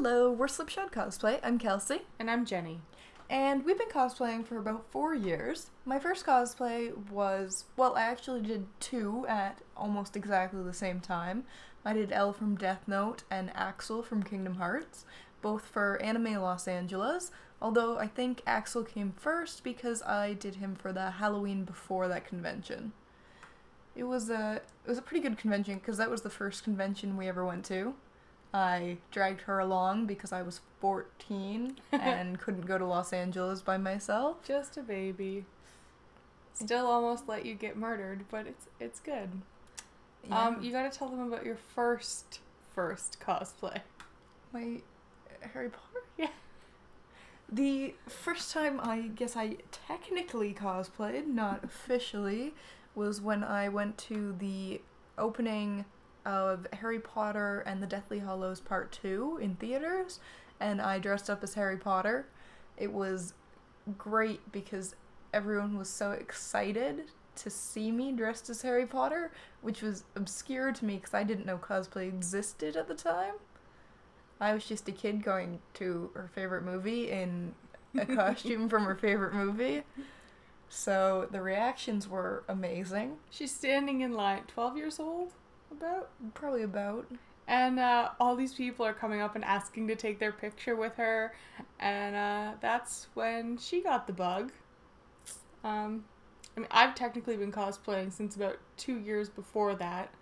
Hello, we're Slipshod Cosplay. I'm Kelsey, And I'm Jenny. and we've been cosplaying for about four years. My first cosplay was, well, I actually did two at almost exactly the same time. I did L from Death Note and Axel from Kingdom Hearts, both for Anime Los Angeles, although I think Axel came first because I did him for the Halloween before that convention. It was a it was a pretty good convention because that was the first convention we ever went to. I dragged her along because I was 14 and couldn't go to Los Angeles by myself. Just a baby. Still almost let you get murdered, but it's it's good. Um, you gotta tell them about your first first cosplay. my Harry Potter. Yeah. The first time I guess I technically cosplayed, not officially, was when I went to the opening of Harry Potter and the Deathly Hallows Part 2 in theaters, and I dressed up as Harry Potter. It was great because everyone was so excited to see me dressed as Harry Potter, which was obscure to me because I didn't know cosplay existed at the time. I was just a kid going to her favorite movie in a costume from her favorite movie. So the reactions were amazing. She's standing in line, twelve years old, about, Probably about. and uh, all these people are coming up and asking to take their picture with her, and uh, that's when she got the bug. Um, I mean, I've technically been cosplaying since about two years before that.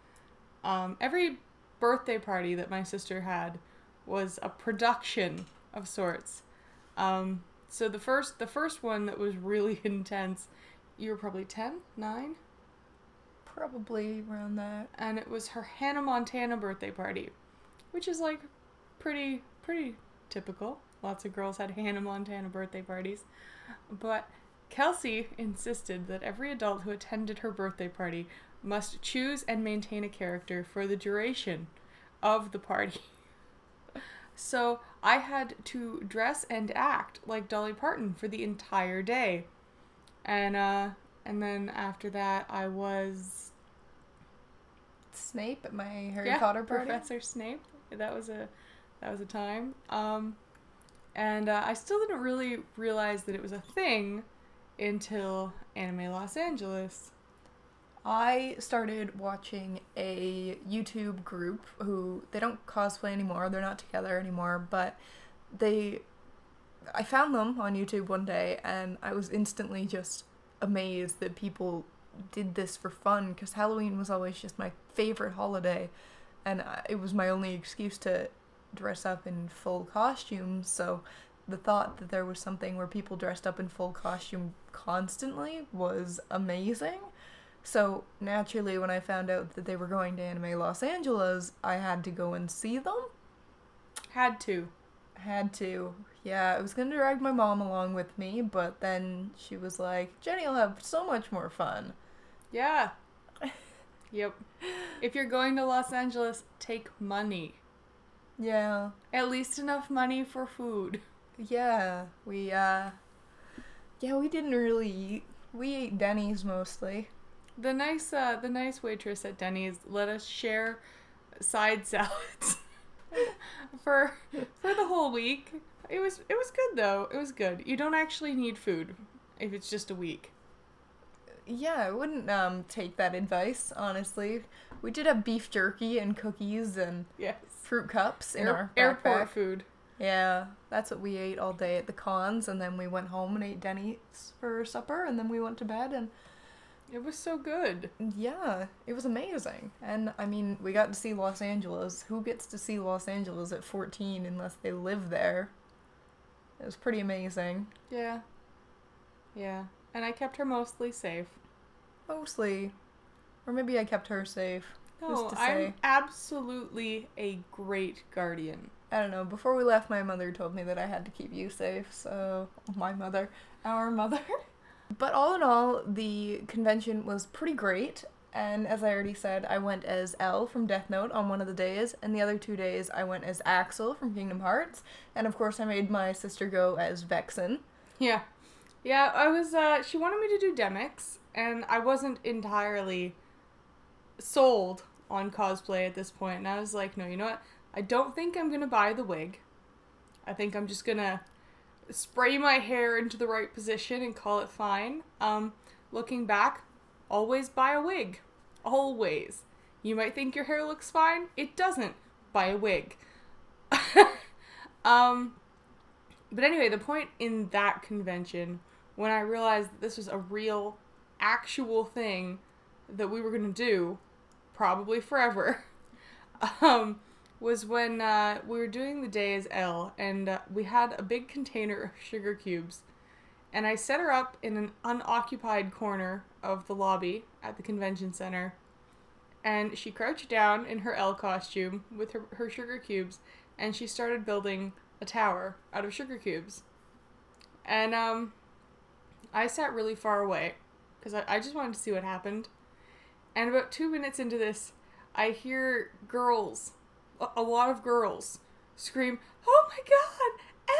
Um, every birthday party that my sister had was a production of sorts. Um, so the first, the first one that was really intense, you were probably 10, 9? Probably around that. and it was her Hannah Montana birthday party, which is like pretty pretty typical. Lots of girls had Hannah Montana birthday parties, but Kelsey insisted that every adult who attended her birthday party must choose and maintain a character for the duration of the party. So I had to dress and act like Dolly Parton for the entire day. And uh and then after that I was Snape at my Harry yeah, Potter party. Professor Snape. That was a that was a time. Um, and uh, I still didn't really realize that it was a thing until Anime Los Angeles. I started watching a YouTube group who they don't cosplay anymore. They're not together anymore, but they I found them on YouTube one day and I was instantly just amazed that people did this for fun cuz Halloween was always just my favorite holiday and I- it was my only excuse to dress up in full costumes. So the thought that there was something where people dressed up in full costume constantly was amazing. So naturally, when I found out that they were going to Anime Los Angeles, I had to go and see them. Had to. Had to. Yeah, I was gonna drag my mom along with me, but then she was like, Jenny will have so much more fun. Yeah. yep. If you're going to Los Angeles, take money. Yeah. At least enough money for food. Yeah. We, uh. Yeah, we didn't really eat. We ate Denny's mostly. The nice uh the nice waitress at Denny's let us share side salads for for the whole week. It was it was good though. It was good. You don't actually need food if it's just a week. Yeah, I wouldn't um take that advice, honestly. We did have beef jerky and cookies and Yes. fruit cups in Air- our airport food. Yeah, that's what we ate all day at the cons, and then we went home and ate Denny's for supper, and then we went to bed, and It was so good. yeah, it was amazing. And I mean, we got to see Los Angeles. Who gets to see Los Angeles at 14 unless they live there? It was pretty amazing. Yeah. Yeah. And I kept her mostly safe. Mostly. Or maybe I kept her safe. No, I'm absolutely a great guardian. I don't know. Before we left, my mother told me that I had to keep you safe, so my mother, our mother. But all in all, the convention was pretty great. And as I already said, I went as L from Death Note on one of the days, and the other two days I went as Axel from Kingdom Hearts. And of course, I made my sister go as Vexen. Yeah. Yeah, I was uh she wanted me to do Demyx and I wasn't entirely sold on cosplay at this point. point and I was like, no, you know what? I don't think I'm gonna buy the wig. I think I'm just gonna spray my hair into the right position and call it fine. Um, looking back, always buy a wig. Always. You might think your hair looks fine. It doesn't. Buy a wig. um, but anyway, the point in that convention, when I realized that this was a real, actual thing that we were gonna do, probably forever, um, was when uh, we were doing the day as L, and uh, we had a big container of sugar cubes, and I set her up in an unoccupied corner of the lobby at the convention center, and she crouched down in her L costume with her, her sugar cubes, and she started building a tower out of sugar cubes. And um, I sat really far away because I, I just wanted to see what happened. And about two minutes into this, I hear girls, a, a lot of girls, scream, Oh my god,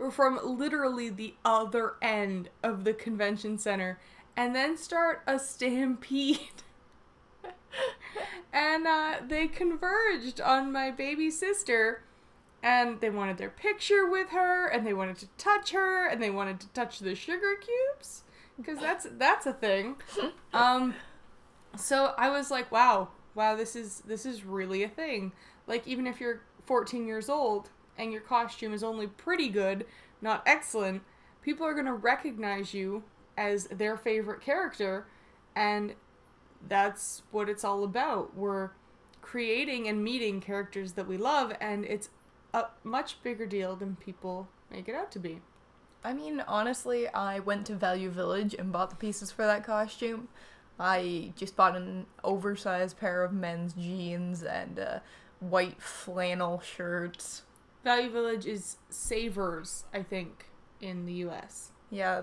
L! From literally the other end of the convention center, and then start a stampede. and uh, they converged on my baby sister and they wanted their picture with her and they wanted to touch her and they wanted to touch the sugar cubes because that's that's a thing um so i was like wow wow this is this is really a thing like even if you're 14 years old and your costume is only pretty good not excellent people are going to recognize you as their favorite character and that's what it's all about we're creating and meeting characters that we love and it's a much bigger deal than people make it out to be. I mean, honestly, I went to Value Village and bought the pieces for that costume. I just bought an oversized pair of men's jeans and uh, white flannel shirts. Value Village is Savers, I think, in the U.S. Yeah,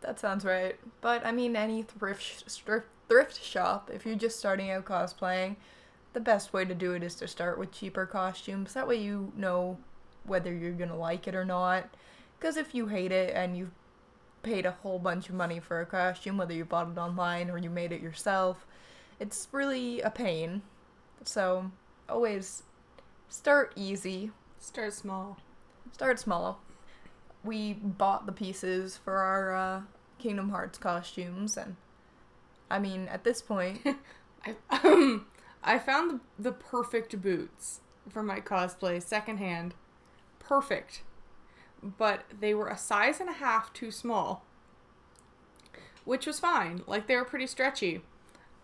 that sounds right. But I mean, any thrift thrift thrift shop, if you're just starting out cosplaying, the best way to do it is to start with cheaper costumes. That way you know whether you're gonna like it or not. Because if you hate it and you've paid a whole bunch of money for a costume, whether you bought it online or you made it yourself, it's really a pain. So always start easy. Start small. Start small. We bought the pieces for our uh, Kingdom Hearts costumes, and I mean, at this point, I um I found the, the perfect boots for my cosplay secondhand. Perfect. But they were a size and a half too small. Which was fine. Like they were pretty stretchy.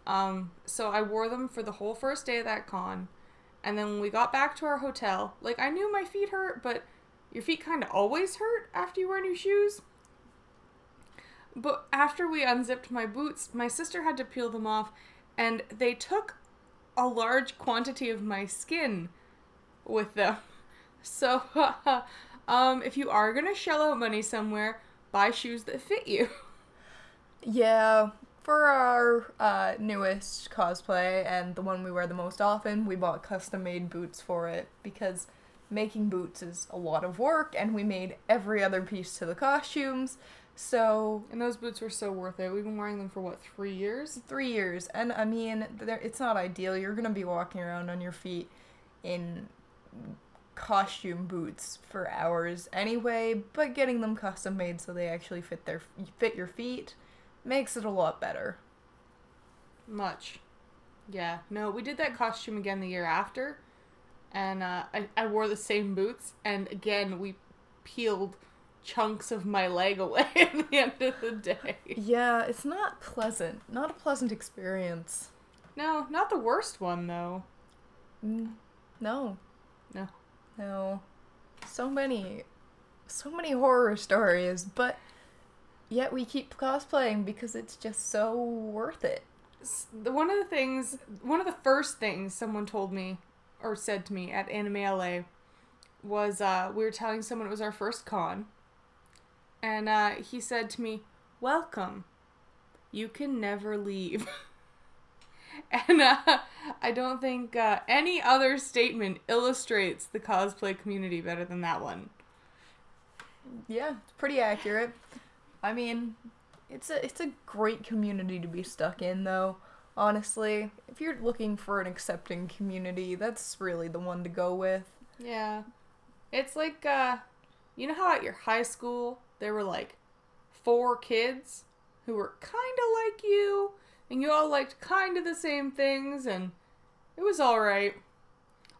Um, so I wore them for the whole first day of that con. And then when we got back to our hotel, like I knew my feet hurt, but your feet kind of always hurt after you wear new shoes. But after we unzipped my boots, my sister had to peel them off, and they took a large quantity of my skin with them. So, um, if you are gonna shell out money somewhere, buy shoes that fit you. Yeah, for our uh, newest cosplay and the one we wear the most often, we bought custom made boots for it because making boots is a lot of work, and we made every other piece to the costumes. So and those boots were so worth it. We've been wearing them for what three years? Three years, and I mean, it's not ideal. You're gonna be walking around on your feet in costume boots for hours anyway. But getting them custom made so they actually fit their fit your feet makes it a lot better. Much. Yeah. No, we did that costume again the year after, and uh, I I wore the same boots, and again we peeled chunks of my leg away at the end of the day. Yeah, it's not pleasant. Not a pleasant experience. No, not the worst one though. Mm, no. No. No. So many so many horror stories, but yet we keep cosplaying because it's just so worth it. One of the things, one of the first things someone told me or said to me at Anime LA was uh, we were telling someone it was our first con, and uh, he said to me, Welcome. You can never leave. and uh, I don't think uh, any other statement illustrates the cosplay community better than that one. Yeah, it's pretty accurate. I mean, it's a it's a great community to be stuck in though. Honestly, if you're looking for an accepting community, that's really the one to go with. Yeah. It's like uh you know how at your high school there were like four kids who were kind of like you and you all liked kind of the same things and it was all right.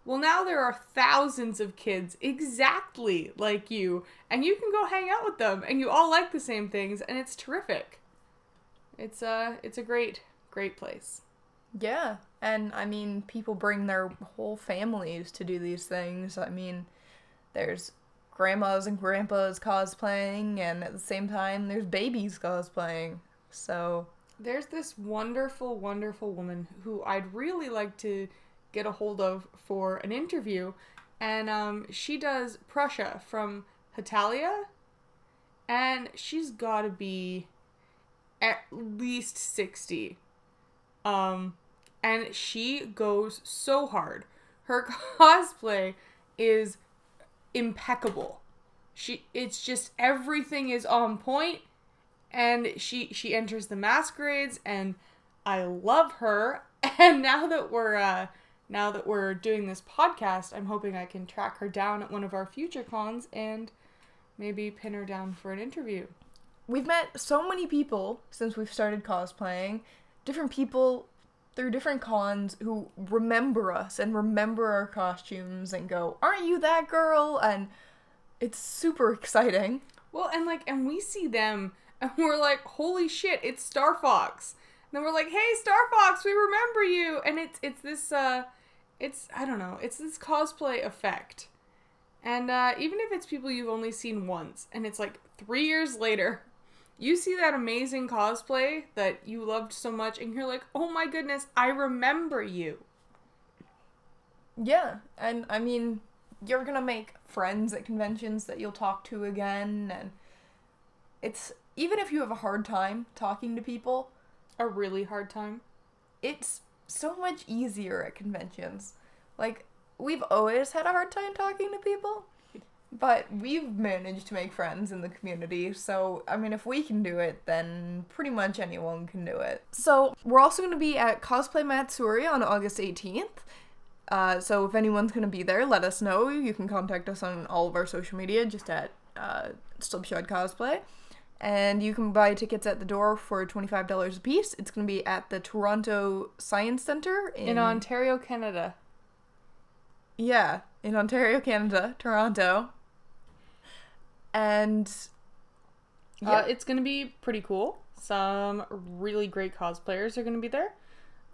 Well, now there are thousands of kids exactly like you and you can go hang out with them and you all like the same things and it's terrific. It's uh it's a great great place. Yeah, and I mean, people bring their whole families to do these things. I mean, there's grandmas and grandpas cosplaying, and at the same time, there's babies cosplaying. So, There's this wonderful, wonderful woman who I'd really like to get a hold of for an interview, and um, she does Prussia from Hetalia, and she's got to be at least sixty, um, and she goes so hard. Her cosplay is impeccable. She, it's just everything is on point and she she enters the masquerades and I love her and now that we're uh now that we're doing this podcast I'm hoping I can track her down at one of our future cons and maybe pin her down for an interview. we've met so many people since we've started cosplaying, different people through different cons who remember us and remember our costumes and go, Aren't you that girl? And it's super exciting. Well, and like and we see them and we're like, "Holy shit, it's Star Fox." And then we're like, "Hey, Star Fox, we remember you." And it's it's this uh it's I don't know, it's this cosplay effect. And uh, even if it's people you've only seen once, and it's like three years later, you see that amazing cosplay that you loved so much, and you're like, oh my goodness, I remember you. Yeah, and I mean, you're gonna make friends at conventions that you'll talk to again, and it's even if you have a hard time talking to people, A really hard time. it's so much easier at conventions. Like, we've always had a hard time talking to people, but we've managed to make friends in the community. So, I mean, if we can do it, then pretty much anyone can do it. So, we're also going to be at Cosplay Matsuri on August 18th. Uh, so, if anyone's going to be there, let us know. You can contact us on all of our social media just at uh, Slipshod Cosplay and you can buy tickets at the door for $25 a piece. It's going to be at the Toronto Science Center in, In Ontario, Canada. Yeah, in Ontario, Canada, Toronto. And yeah, Uh, it's going to be pretty cool. Some really great cosplayers are going to be there,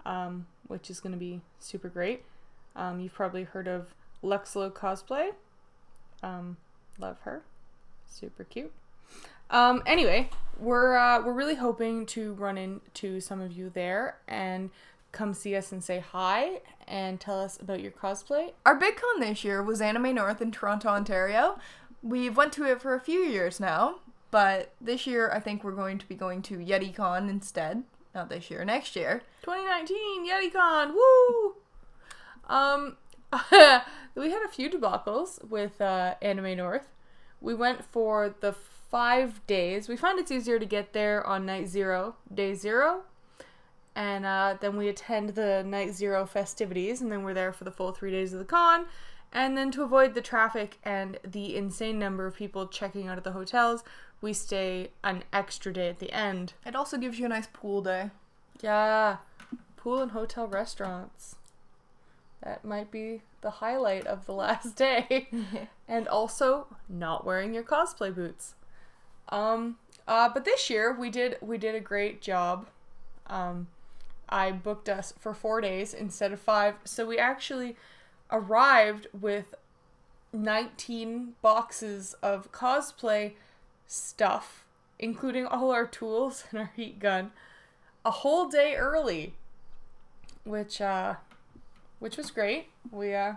um, which is going to be super great. Um, you've probably heard of Luxlo Cosplay. Um, love her. Super cute. Um, anyway, we're uh, we're really hoping to run into some of you there and come see us and say hi and tell us about your cosplay. our big con this year was Anime North in Toronto, Ontario. We've went to it for a few years now, but this year I think we're going to be going to YetiCon instead. Not this year, next year. 2019 YetiCon, woo! Um, we had a few debacles with uh, Anime North. We went for the five days. We found it's easier to get there on night zero, day zero, and uh, then we attend the night zero festivities, and then we're there for the full three days of the con. And then to avoid the traffic and the insane number of people checking out of the hotels, we stay an extra day at the end. It also gives you a nice pool day. Yeah, pool and hotel restaurants. That might be the highlight of the last day. and also not wearing your cosplay boots. Um uh but this year we did we did a great job. Um I booked us for 4 days instead of 5. So we actually arrived with 19 boxes of cosplay stuff, including all our tools and our heat gun, a whole day early, which uh, which was great. We uh,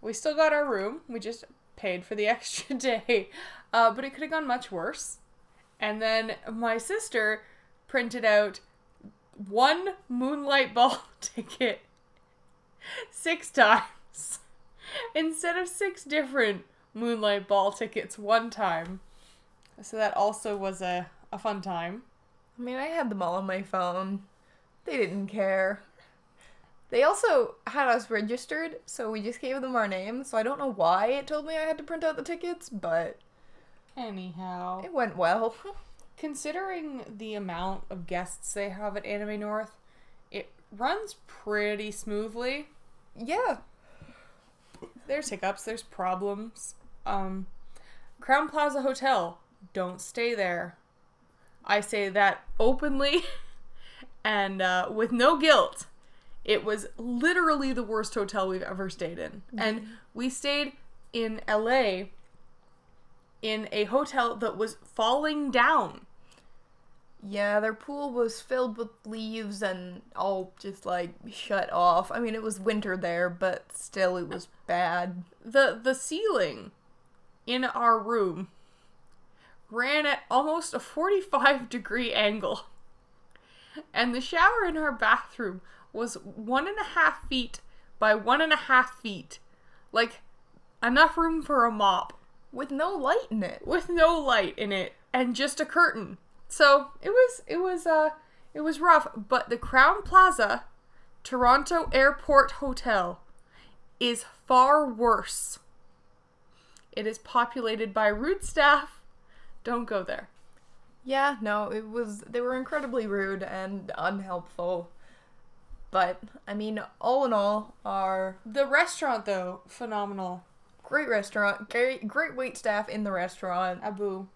we still got our room. We just paid for the extra day, uh, but it could have gone much worse. And then my sister printed out one Moonlight Ball ticket six times instead of six different Moonlight Ball tickets one time. So that also was a, a fun time. I mean, I had them all on my phone. They didn't care. They also had us registered, so we just gave them our names. So I don't know why it told me I had to print out the tickets, but Anyhow, it went well. considering the amount of guests they have at Anime North, it runs pretty smoothly. yeah. There's hiccups, there's problems. Um, Crowne Plaza Hotel, don't stay there. I say that openly and uh, with no guilt. It was literally the worst hotel we've ever stayed in. And we stayed in LA in a hotel that was falling down. Yeah, their pool was filled with leaves and all just like shut off. I mean, it was winter there, but still it was bad. The the ceiling in our room ran at almost a 45 degree angle. And the shower in our bathroom was one and a half feet by one and a half feet. Like enough room for a mop With no light in it. with no light in it and just a curtain. So it was it was uh it was rough, but the Crowne Plaza Toronto Airport Hotel is far worse. It is populated by rude staff. Don't go there. Yeah, no, it was. They were incredibly rude and unhelpful. But, I mean, all in all, our The restaurant though, phenomenal. great restaurant, great, great wait staff in the restaurant. Abu.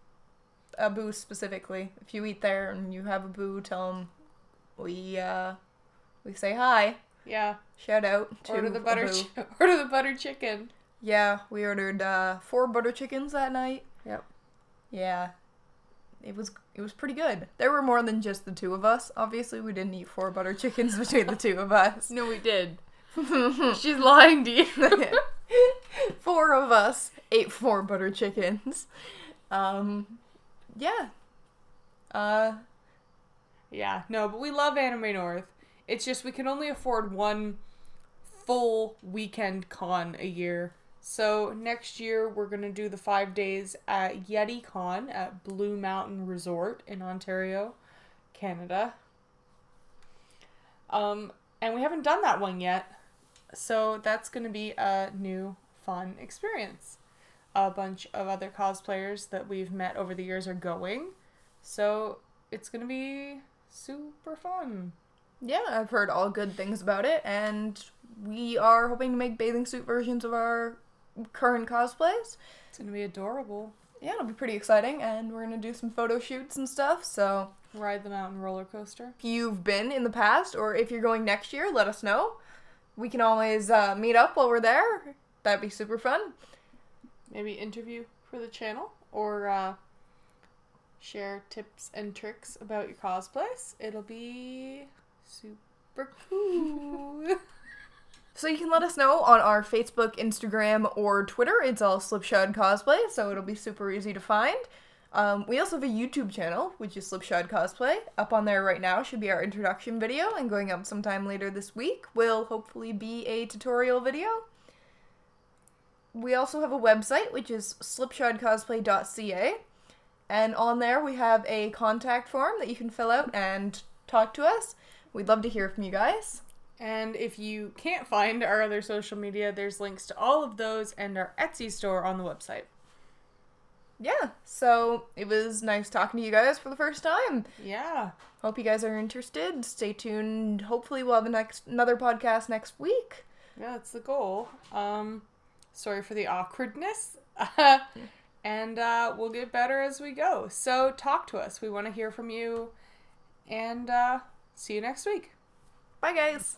Abu specifically. If you eat there and you have Abu, tell them we, uh, we say hi. Yeah. Shout out to Order the butter order the butter chicken. Yeah, we ordered uh, four butter chickens that night. Yep. Yeah, it was it was pretty good. There were more than just the two of us. Obviously, we didn't eat four butter chickens between the two of us. No, we did. She's lying to you. four of us ate four butter chickens. Um, yeah. Uh, Yeah, no, but we love Anime North. It's just we can only afford one full weekend con a year. So next year we're gonna do the five days at Yeti Con at Blue Mountain Resort in Ontario, Canada. Um, and we haven't done that one yet, so that's gonna be a new fun experience. A bunch of other cosplayers that we've met over the years are going, so it's gonna be super fun. yeah, I've heard all good things about it, and we are hoping to make bathing suit versions of our current cosplays. It's gonna be adorable. Yeah, it'll be pretty exciting, and we're gonna do some photo shoots and stuff. So Ride the mountain roller coaster. if you've been in the past, or if you're going next year, let us know. We can always uh, meet up while we're there. That'd be super fun. Maybe interview for the channel or uh, share tips and tricks about your cosplays. It'll be super cool. So you can let us know on our Facebook, Instagram, or Twitter. It's all Slipshod Cosplay, so it'll be super easy to find. Um, we also have a YouTube channel, which is Slipshod Cosplay. Up on there right now should be our introduction video, and going up sometime later this week will hopefully be a tutorial video. We also have a website, which is slipshodcosplay.ca, and on there we have a contact form that you can fill out and talk to us. We'd love to hear from you guys. and if you can't find our other social media, there's links to all of those and our Etsy store on the website. yeah, so it was nice talking to you guys for the first time. Yeah. Hope you guys are interested. Stay tuned. Hopefully, we'll have a next another podcast next week. Yeah, that's the goal. Um, sorry for the awkwardness. and uh, we'll get better as we go. So talk to us. We want to hear from you. And uh, see you next week. Bye, guys.